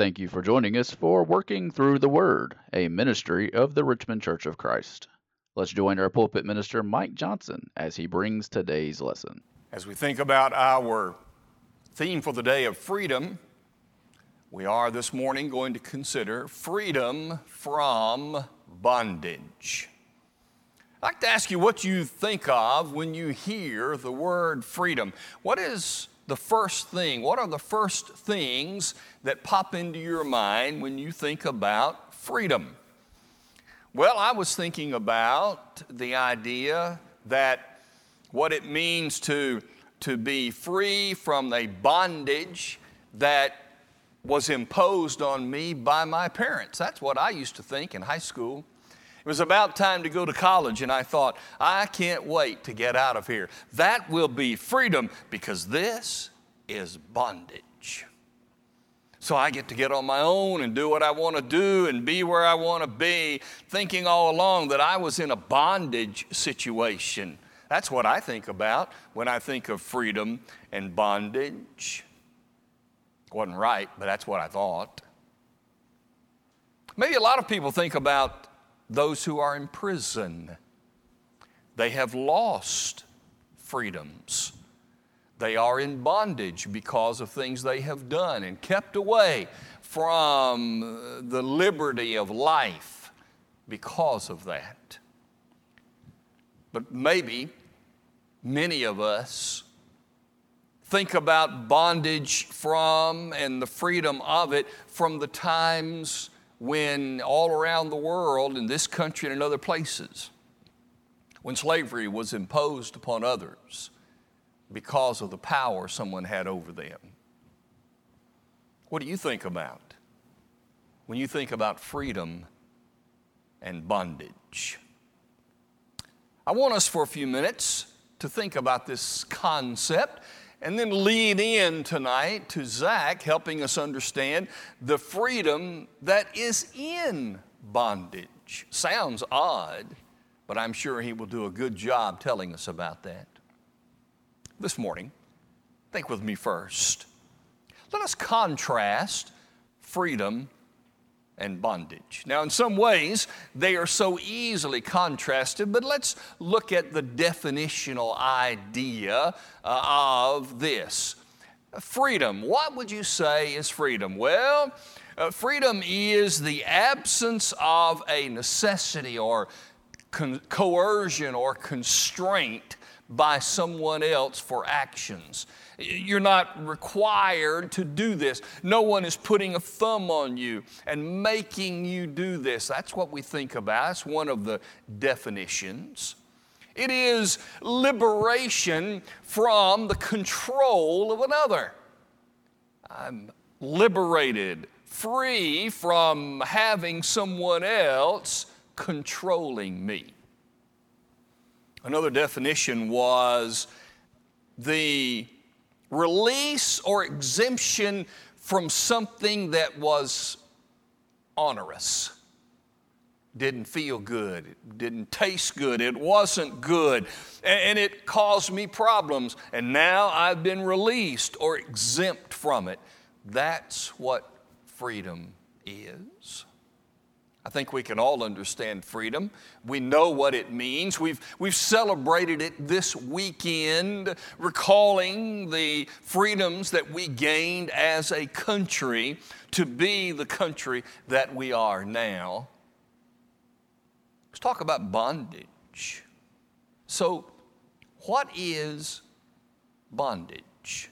Thank you for joining us for Working Through the Word, a ministry of the Richmond Church of Christ. Let's join our pulpit minister, Mike Johnson, as he brings today's lesson. As we think about our theme for the day of freedom, we are this morning going to consider freedom from bondage. I'd like to ask you what you think of when you hear the word freedom. What is the first thing? What are the first things that pop into your mind when you think about freedom? Well, I was thinking about the idea that what it means to, to be free from a bondage that was imposed on me by my parents. That's what I used to think in high school. It was about time to go to college, and I thought, I can't wait to get out of here. That will be freedom because this is bondage. So I get to get on my own and do what I want to do and be where I want to be, thinking all along that I was in a bondage situation. That's what I think about when I think of freedom and bondage. Wasn't right, but that's what I thought. Maybe a lot of people think about those who are in prison. They have lost freedoms. They are in bondage because of things they have done and kept away from uh, the liberty of life because of that. But maybe many of us think about bondage from and the freedom of it from the times when all around the world, in this country and in other places, when slavery was imposed upon others because of the power someone had over them. What do you think about when you think about freedom and bondage? I want us for a few minutes to think about this concept and then lead in tonight to Zach helping us understand the freedom that is in bondage. Sounds odd, but I'm sure he will do a good job telling us about that. This morning, think with me first. Let us contrast freedom and bondage. Now, in some ways, they are so easily contrasted, but let's look at the definitional idea uh, of this. Freedom, what would you say is freedom? Well, uh, freedom is the absence of a necessity or con- coercion or constraint by someone else for actions. You're not required to do this. No one is putting a thumb on you and making you do this. That's what we think about. That's one of the definitions. It is liberation from the control of another. I'm liberated, free from having someone else controlling me. Another definition was the release or exemption from something that was onerous. Didn't feel good, didn't taste good, it wasn't good, and it caused me problems. And now I've been released or exempt from it. That's what freedom is. I think we can all understand freedom. We know what it means. We've, we've celebrated it this weekend, recalling the freedoms that we gained as a country to be the country that we are now. Let's talk about bondage. So, what is bondage?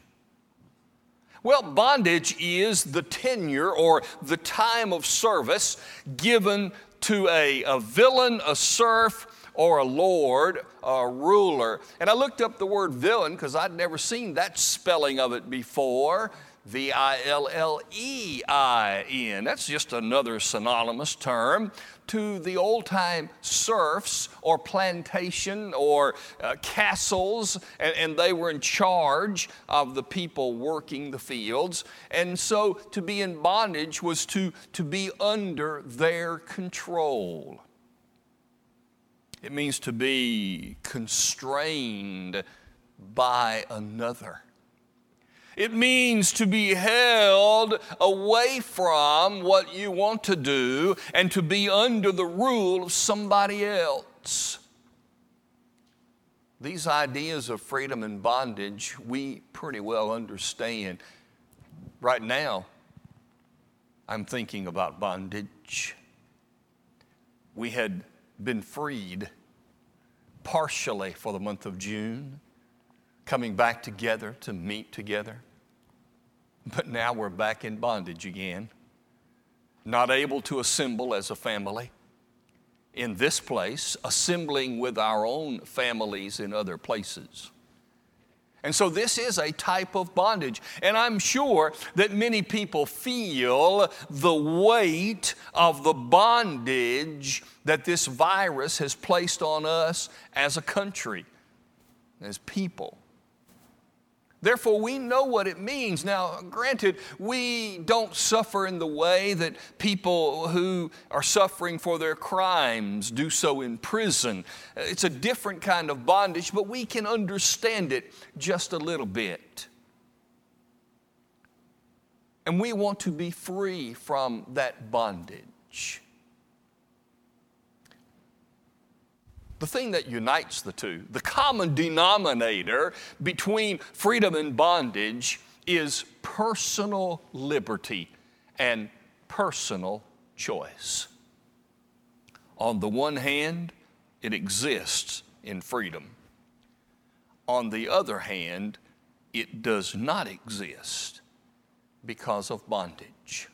Well, bondage is the tenure or the time of service given to a, a villein, a serf, or a lord, a ruler. And I looked up the word villein because I'd never seen that spelling of it before. V I L L E I N. That's just another synonymous term to the old time serfs or plantation or uh, castles, and, and they were in charge of the people working the fields. And so to be in bondage was to, to be under their control. It means to be constrained by another. It means to be held away from what you want to do and to be under the rule of somebody else. These ideas of freedom and bondage we pretty well understand. Right now, I'm thinking about bondage. We had been freed partially for the month of June, coming back together to meet together. But now we're back in bondage again, not able to assemble as a family in this place, assembling with our own families in other places. And so, this is a type of bondage. And I'm sure that many people feel the weight of the bondage that this virus has placed on us as a country, as people. Therefore, we know what it means. Now, granted, we don't suffer in the way that people who are suffering for their crimes do so in prison. It's a different kind of bondage, but we can understand it just a little bit. And we want to be free from that bondage. The thing that unites the two, the common denominator between freedom and bondage is personal liberty and personal choice. On the one hand, it exists in freedom. On the other hand, it does not exist because of bondage.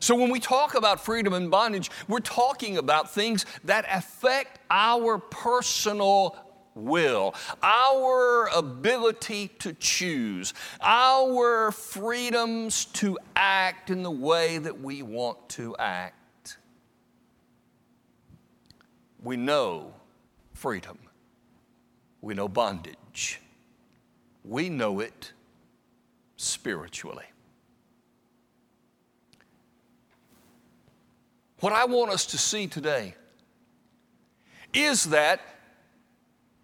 So, when we talk about freedom and bondage, we're talking about things that affect our personal will, our ability to choose, our freedoms to act in the way that we want to act. We know freedom, we know bondage, we know it spiritually. What I want us to see today is that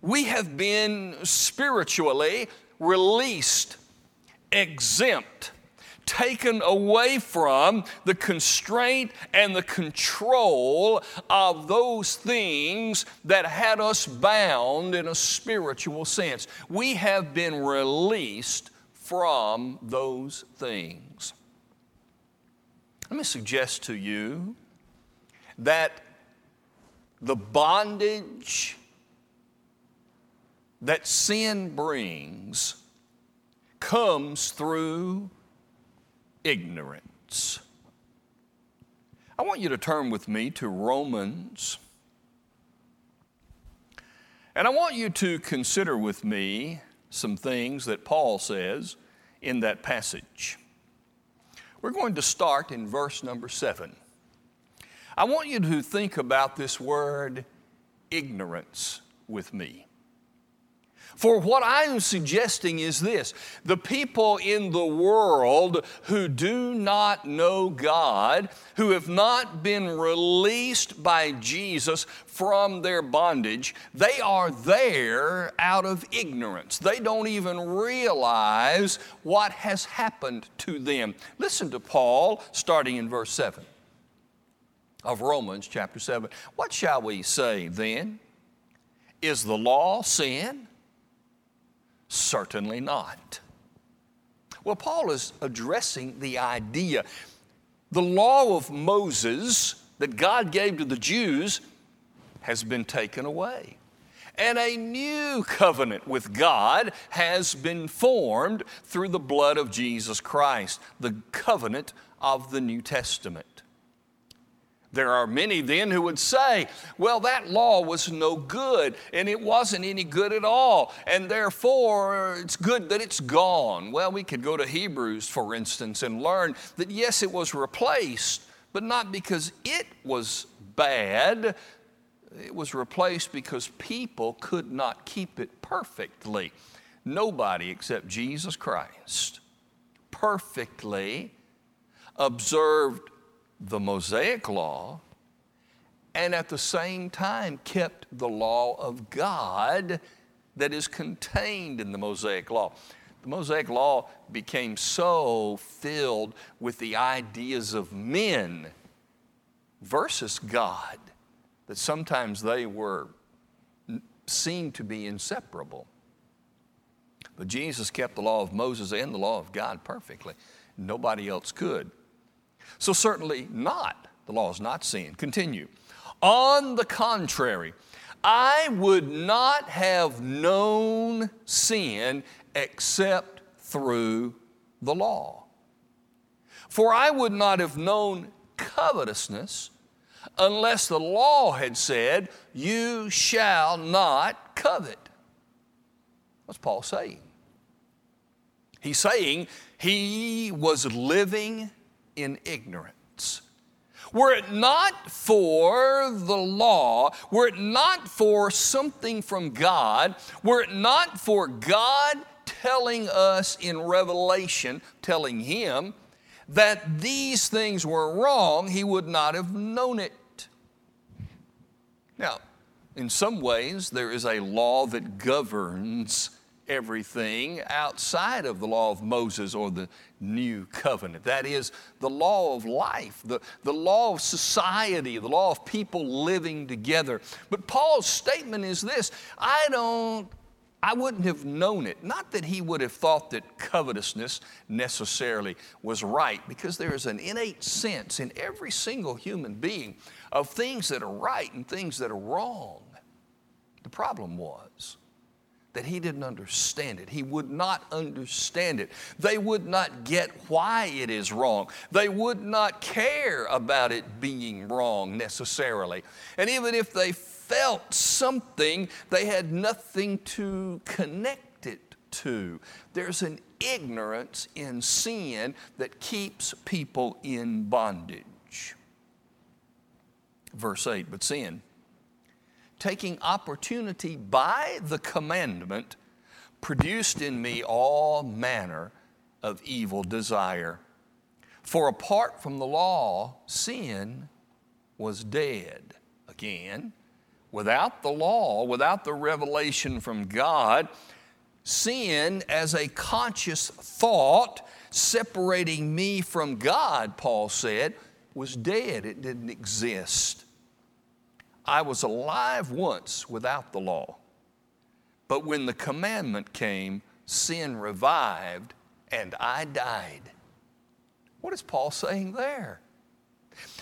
we have been spiritually released, exempt, taken away from the constraint and the control of those things that had us bound in a spiritual sense. We have been released from those things. Let me suggest to you that the bondage that sin brings comes through ignorance. I want you to turn with me to Romans. And I want you to consider with me some things that Paul says in that passage. We're going to start in verse number seven. I want you to think about this word ignorance with me. For what I am suggesting is this the people in the world who do not know God, who have not been released by Jesus from their bondage, they are there out of ignorance. They don't even realize what has happened to them. Listen to Paul starting in verse 7 of Romans chapter 7. What shall we say then? Is the law sin? Certainly not. Well, Paul is addressing the idea. The law of Moses that God gave to the Jews has been taken away. And a new covenant with God has been formed through the blood of Jesus Christ, the covenant of the New Testament. There are many then who would say, well, that law was no good and it wasn't any good at all, and therefore it's good that it's gone. Well, we could go to Hebrews, for instance, and learn that yes, it was replaced, but not because it was bad. It was replaced because people could not keep it perfectly. Nobody except Jesus Christ perfectly observed the Mosaic law and at the same time kept the law of God that is contained in the Mosaic law. The Mosaic Law became so filled with the ideas of men versus God that sometimes they were seemed to be inseparable. But Jesus kept the law of Moses and the law of God perfectly. Nobody else could. So, certainly not. The law is not sin. Continue. On the contrary, I would not have known sin except through the law. For I would not have known covetousness unless the law had said, You shall not covet. What's Paul saying? He's saying he was living in ignorance. Were it not for the law, were it not for something from God, were it not for God telling us in Revelation, telling him that these things were wrong, he would not have known it. Now, in some ways, there is a law that governs everything outside of the law of Moses or the new covenant. That is the law of life, the, the law of society, the law of people living together. But Paul's statement is this I don't I wouldn't have known it. Not that he would have thought that covetousness necessarily was right, because there is an innate sense in every single human being of things that are right and things that are wrong. The problem was that he didn't understand it. He would not understand it. They would not get why it is wrong. They would not care about it being wrong necessarily. And even if they felt something, they had nothing to connect it to. There's an ignorance in sin that keeps people in bondage. Verse 8, but sin, taking opportunity by the commandment, produced in me all manner of evil desire. For apart from the law, sin was dead. Again, without the law, without the revelation from God, sin as a conscious thought separating me from God, Paul said, was dead. It didn't exist. I was alive once without the law. But when the commandment came, sin revived and I died. What is Paul saying there?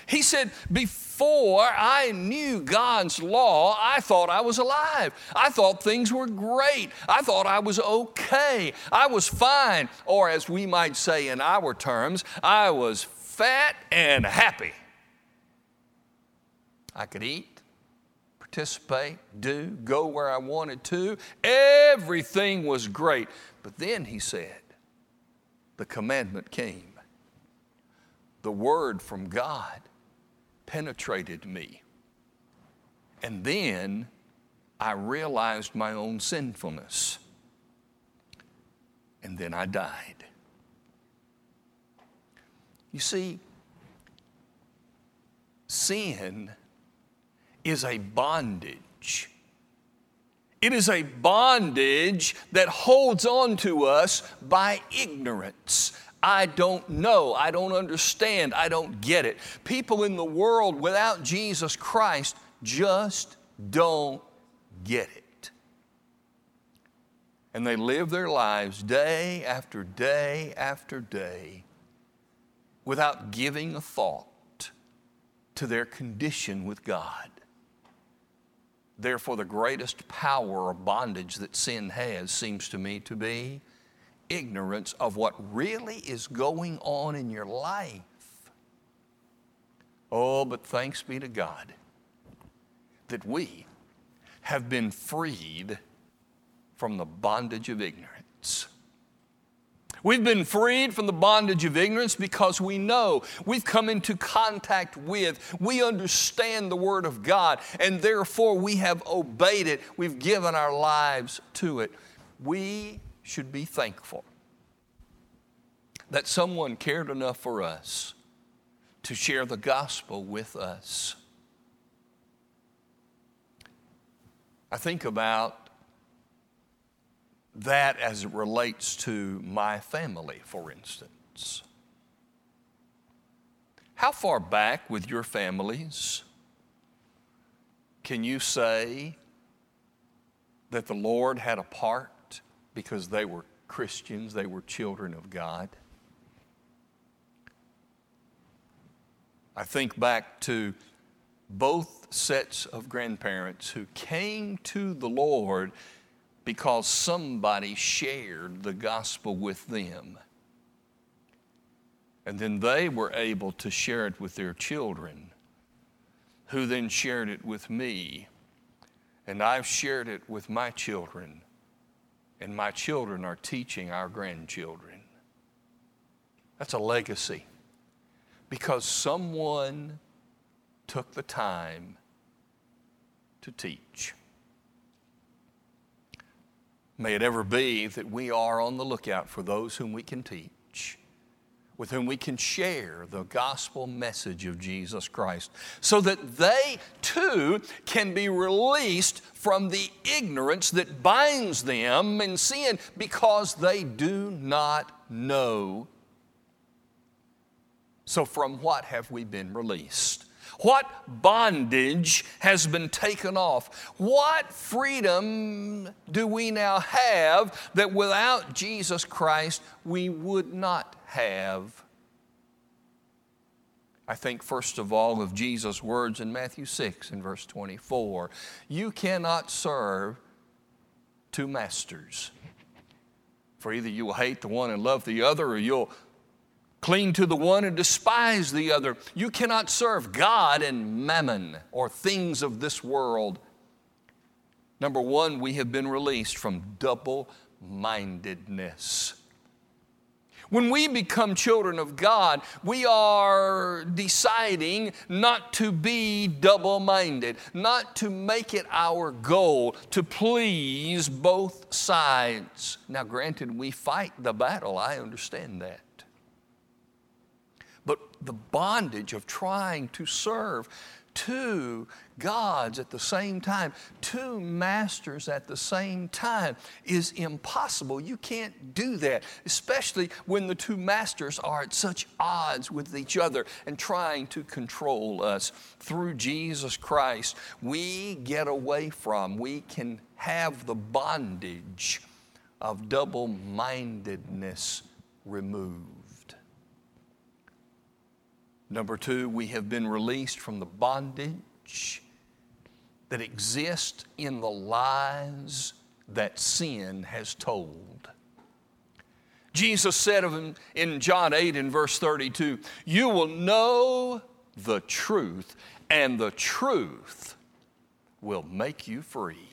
He said, Before I knew God's law, I thought I was alive. I thought things were great. I thought I was okay. I was fine. Or, as we might say in our terms, I was fat and happy. I could eat, participate, do, go where I wanted to. Everything was great. But then he said, the commandment came, the word from God penetrated me. And then I realized my own sinfulness. And then I died. You see, sin is a bondage. It is a bondage that holds on to us by ignorance. I don't know. I don't understand. I don't get it. People in the world without Jesus Christ just don't get it. And they live their lives day after day after day without giving a thought to their condition with God. Therefore, the greatest power or bondage that sin has seems to me to be ignorance of what really is going on in your life. Oh, but thanks be to God that we have been freed from the bondage of ignorance. We've been freed from the bondage of ignorance because we know we've come into contact with, we understand the Word of God, and therefore we have obeyed it. We've given our lives to it. We should be thankful that someone cared enough for us to share the gospel with us. I think about that as it relates to my family, for instance. How far back with your families can you say that the Lord had a part because they were Christians, they were children of God? I think back to both sets of grandparents who came to the Lord because somebody shared the gospel with them. And then they were able to share it with their children, who then shared it with me. And I've shared it with my children, and my children are teaching our grandchildren. That's a legacy because someone took the time to teach. May it ever be that we are on the lookout for those whom we can teach, with whom we can share the gospel message of Jesus Christ, so that they too can be released from the ignorance that binds them in sin because they do not know. So, from what have we been released? What bondage has been taken off? What freedom do we now have that without Jesus Christ we would not have? I think, first of all, of Jesus' words in Matthew 6 and verse 24. You cannot serve two masters. For either you will hate the one and love the other, or you'll Cling to the one and despise the other. You cannot serve God and mammon or things of this world. Number one, we have been released from double mindedness. When we become children of God, we are deciding not to be double minded, not to make it our goal to please both sides. Now, granted, we fight the battle, I understand that the bondage of trying to serve two gods at the same time, two masters at the same time is impossible. You can't do that, especially when the two masters are at such odds with each other and trying to control us. Through Jesus Christ, we get away from, we can have the bondage of double mindedness removed. Number two, we have been released from the bondage that exists in the lies that sin has told. Jesus said of him in John 8 and verse 32, You will know the truth, and the truth will make you free.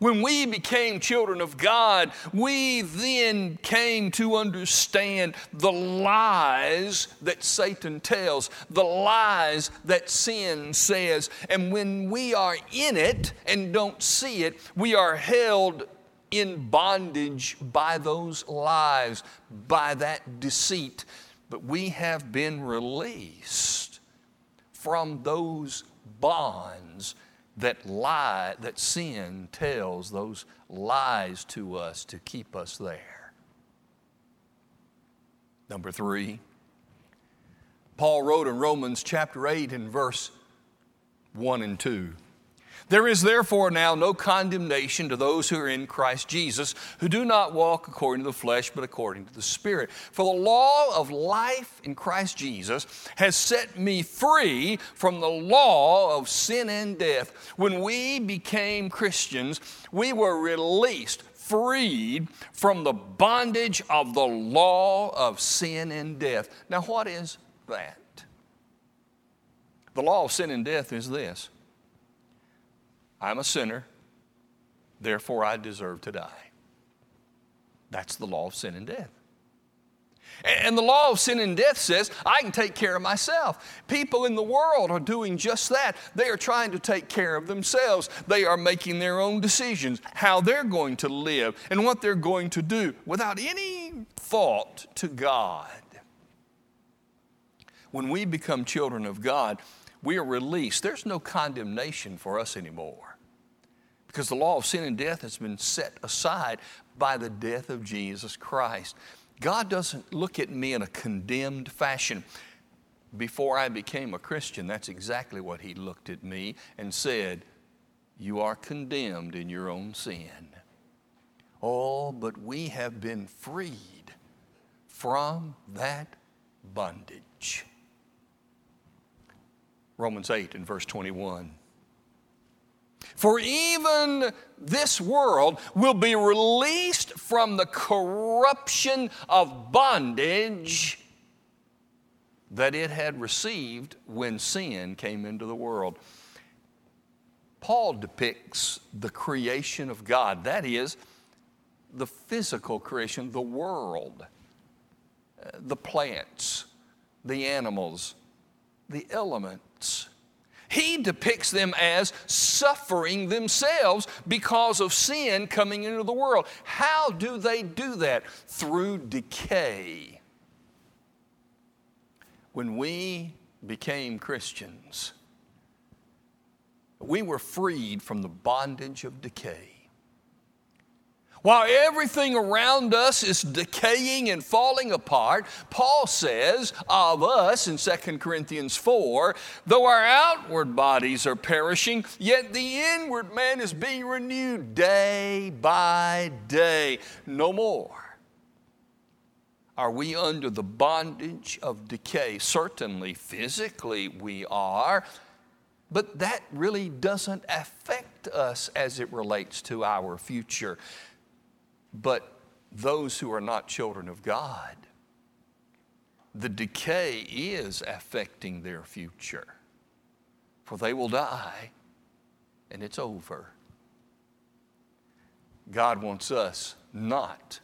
When we became children of God, we then came to understand the lies that Satan tells, the lies that sin says. And when we are in it and don't see it, we are held in bondage by those lies, by that deceit. But we have been released from those bonds that lie, that sin tells those lies to us to keep us there. Number three, Paul wrote in Romans chapter 8 and verse 1 and 2. There is therefore now no condemnation to those who are in Christ Jesus, who do not walk according to the flesh, but according to the Spirit. For the law of life in Christ Jesus has set me free from the law of sin and death. When we became Christians, we were released freed from the bondage of the law of sin and death. Now, what is that? The law of sin and death is this I'm a sinner, therefore I deserve to die. That's the law of sin and death. And the law of sin and death says, I can take care of myself. People in the world are doing just that. They are trying to take care of themselves. They are making their own decisions, how they're going to live and what they're going to do without any thought to God. When we become children of God, we are released. There's no condemnation for us anymore because the law of sin and death has been set aside by the death of Jesus Christ. God doesn't look at me in a condemned fashion. Before I became a Christian, that's exactly what He looked at me and said, You are condemned in your own sin. Oh, but we have been freed from that bondage. Romans 8 and verse 21. For even this world will be released from the corruption of bondage that it had received when sin came into the world. Paul depicts the creation of God, that is, the physical creation, the world, uh, the plants, the animals, the elements he depicts them as suffering themselves because of sin coming into the world. How do they do that? Through decay. When we became Christians, we were freed from the bondage of decay. While everything around us is decaying and falling apart, Paul says of us in 2 Corinthians 4 though our outward bodies are perishing, yet the inward man is being renewed day by day. No more are we under the bondage of decay. Certainly, physically, we are. But that really doesn't affect us as it relates to our future but those who are not children of God. The decay is affecting their future, for they will die and it's over. God wants us not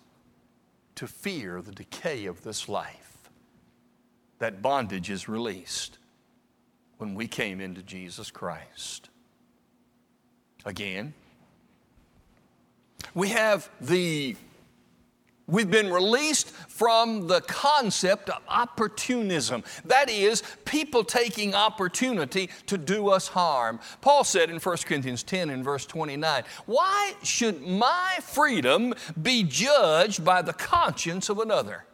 to fear the decay of this life. That bondage is released when we came into Jesus Christ. Again, we have the We've been released from the concept of opportunism. That is, people taking opportunity to do us harm. Paul said in 1 Corinthians 10 and verse 29, Why should my freedom be judged by the conscience of another?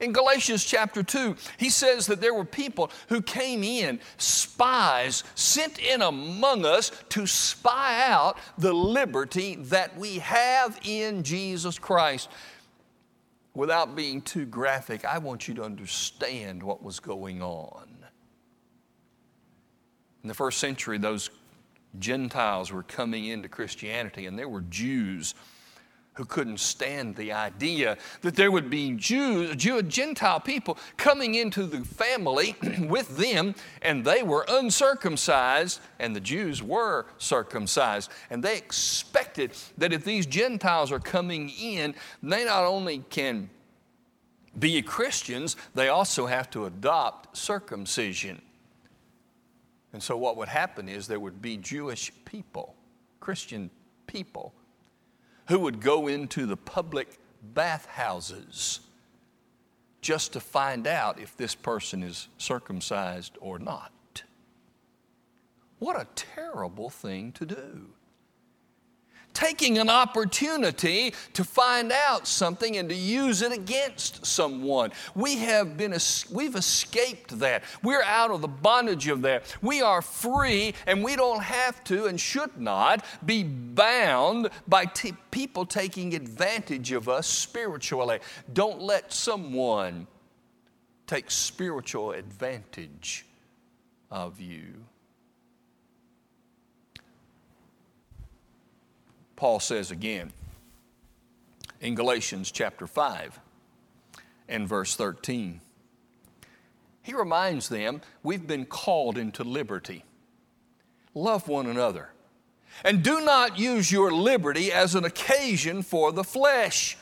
In Galatians chapter 2, he says that there were people who came in, spies sent in among us to spy out the liberty that we have in Jesus Christ. Without being too graphic, I want you to understand what was going on. In the first century, those Gentiles were coming into Christianity, and there were Jews who couldn't stand the idea that there would be Jews, Jew, Gentile people coming into the family with them, and they were uncircumcised, and the Jews were circumcised. And they expected that if these Gentiles are coming in, they not only can be Christians, they also have to adopt circumcision. And so, what would happen is there would be Jewish people, Christian people, who would go into the public bathhouses just to find out if this person is circumcised or not. What a terrible thing to do taking an opportunity to find out something and to use it against someone. We have been, we've escaped that. We're out of the bondage of that. We are free and we don't have to and should not be bound by t- people taking advantage of us spiritually. Don't let someone take spiritual advantage of you. Paul says again in Galatians chapter 5 and verse 13. He reminds them we've been called into liberty. Love one another. And do not use your liberty as an occasion for the flesh.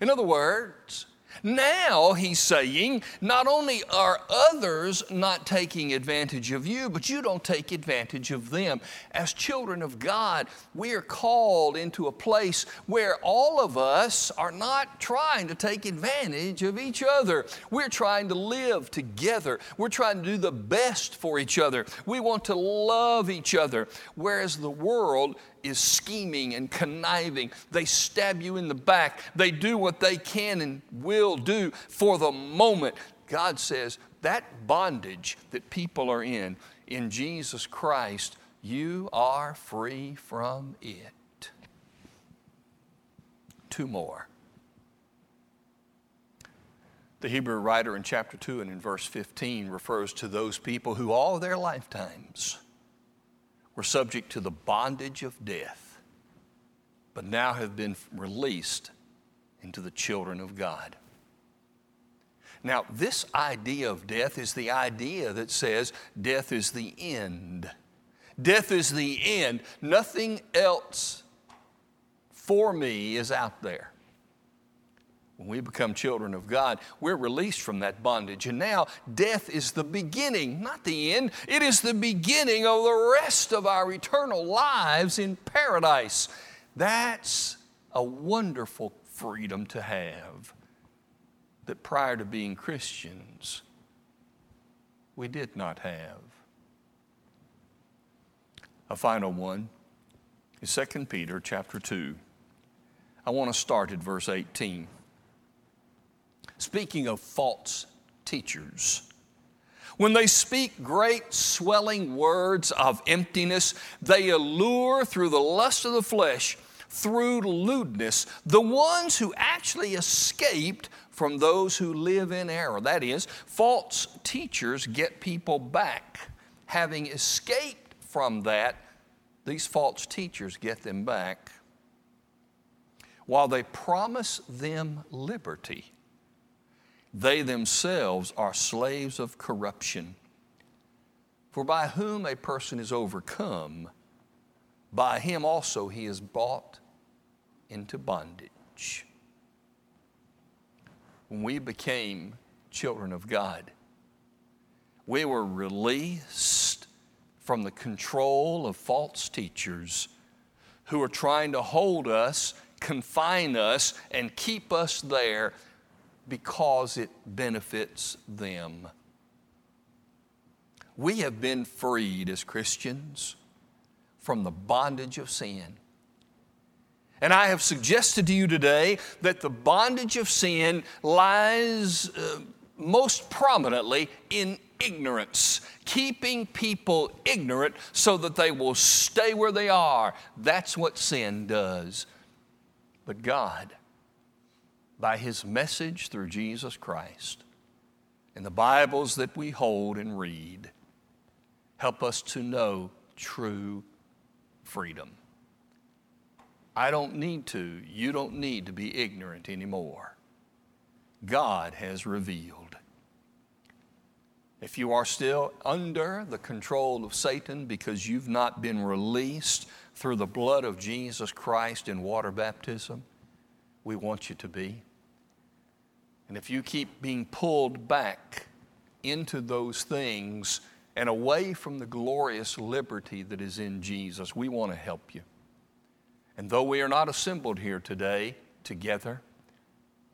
In other words, Now he's saying, not only are others not taking advantage of you, but you don't take advantage of them. As children of God, we are called into a place where all of us are not trying to take advantage of each other. We're trying to live together. We're trying to do the best for each other. We want to love each other, whereas the world is scheming and conniving. They stab you in the back. They do what they can and will do for the moment. God says that bondage that people are in, in Jesus Christ, you are free from it. Two more. The Hebrew writer in chapter 2 and in verse 15 refers to those people who all their lifetimes were subject to the bondage of death, but now have been released into the children of God. Now, this idea of death is the idea that says death is the end. Death is the end. Nothing else for me is out there. When we become children of God, we're released from that bondage. And now death is the beginning, not the end. It is the beginning of the rest of our eternal lives in paradise. That's a wonderful freedom to have that prior to being Christians, we did not have. A final one is 2 Peter chapter 2. I want to start at verse 18. Speaking of false teachers, when they speak great swelling words of emptiness, they allure through the lust of the flesh, through lewdness, the ones who actually escaped from those who live in error. That is, false teachers get people back. Having escaped from that, these false teachers get them back. While they promise them liberty, they themselves are slaves of corruption. For by whom a person is overcome, by him also he is bought into bondage. When we became children of God, we were released from the control of false teachers who are trying to hold us, confine us, and keep us there because it benefits them. We have been freed as Christians from the bondage of sin. And I have suggested to you today that the bondage of sin lies uh, most prominently in ignorance, keeping people ignorant so that they will stay where they are. That's what sin does. But God, by His message through Jesus Christ and the Bibles that we hold and read help us to know true freedom. I don't need to, you don't need to be ignorant anymore. God has revealed. If you are still under the control of Satan because you've not been released through the blood of Jesus Christ in water baptism, we want you to be. And if you keep being pulled back into those things and away from the glorious liberty that is in Jesus, we want to help you. And though we are not assembled here today together,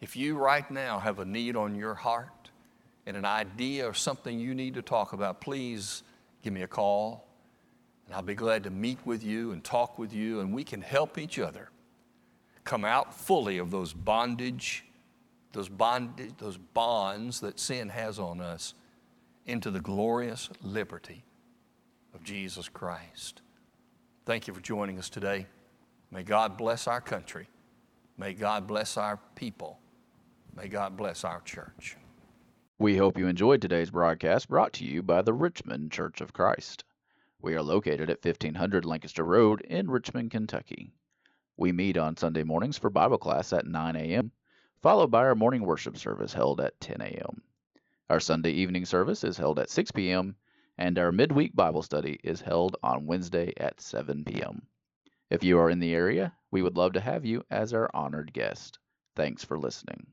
if you right now have a need on your heart and an idea or something you need to talk about, please give me a call. And I'll be glad to meet with you and talk with you, and we can help each other come out fully of those bondage, those bondage, those bonds that sin has on us into the glorious liberty of Jesus Christ. Thank you for joining us today. May God bless our country. May God bless our people. May God bless our church. We hope you enjoyed today's broadcast brought to you by the Richmond Church of Christ. We are located at 1500 Lancaster Road in Richmond, Kentucky. We meet on Sunday mornings for Bible class at 9 a.m., followed by our morning worship service held at 10 a.m. Our Sunday evening service is held at 6 p.m., and our midweek Bible study is held on Wednesday at 7 p.m. If you are in the area, we would love to have you as our honored guest. Thanks for listening.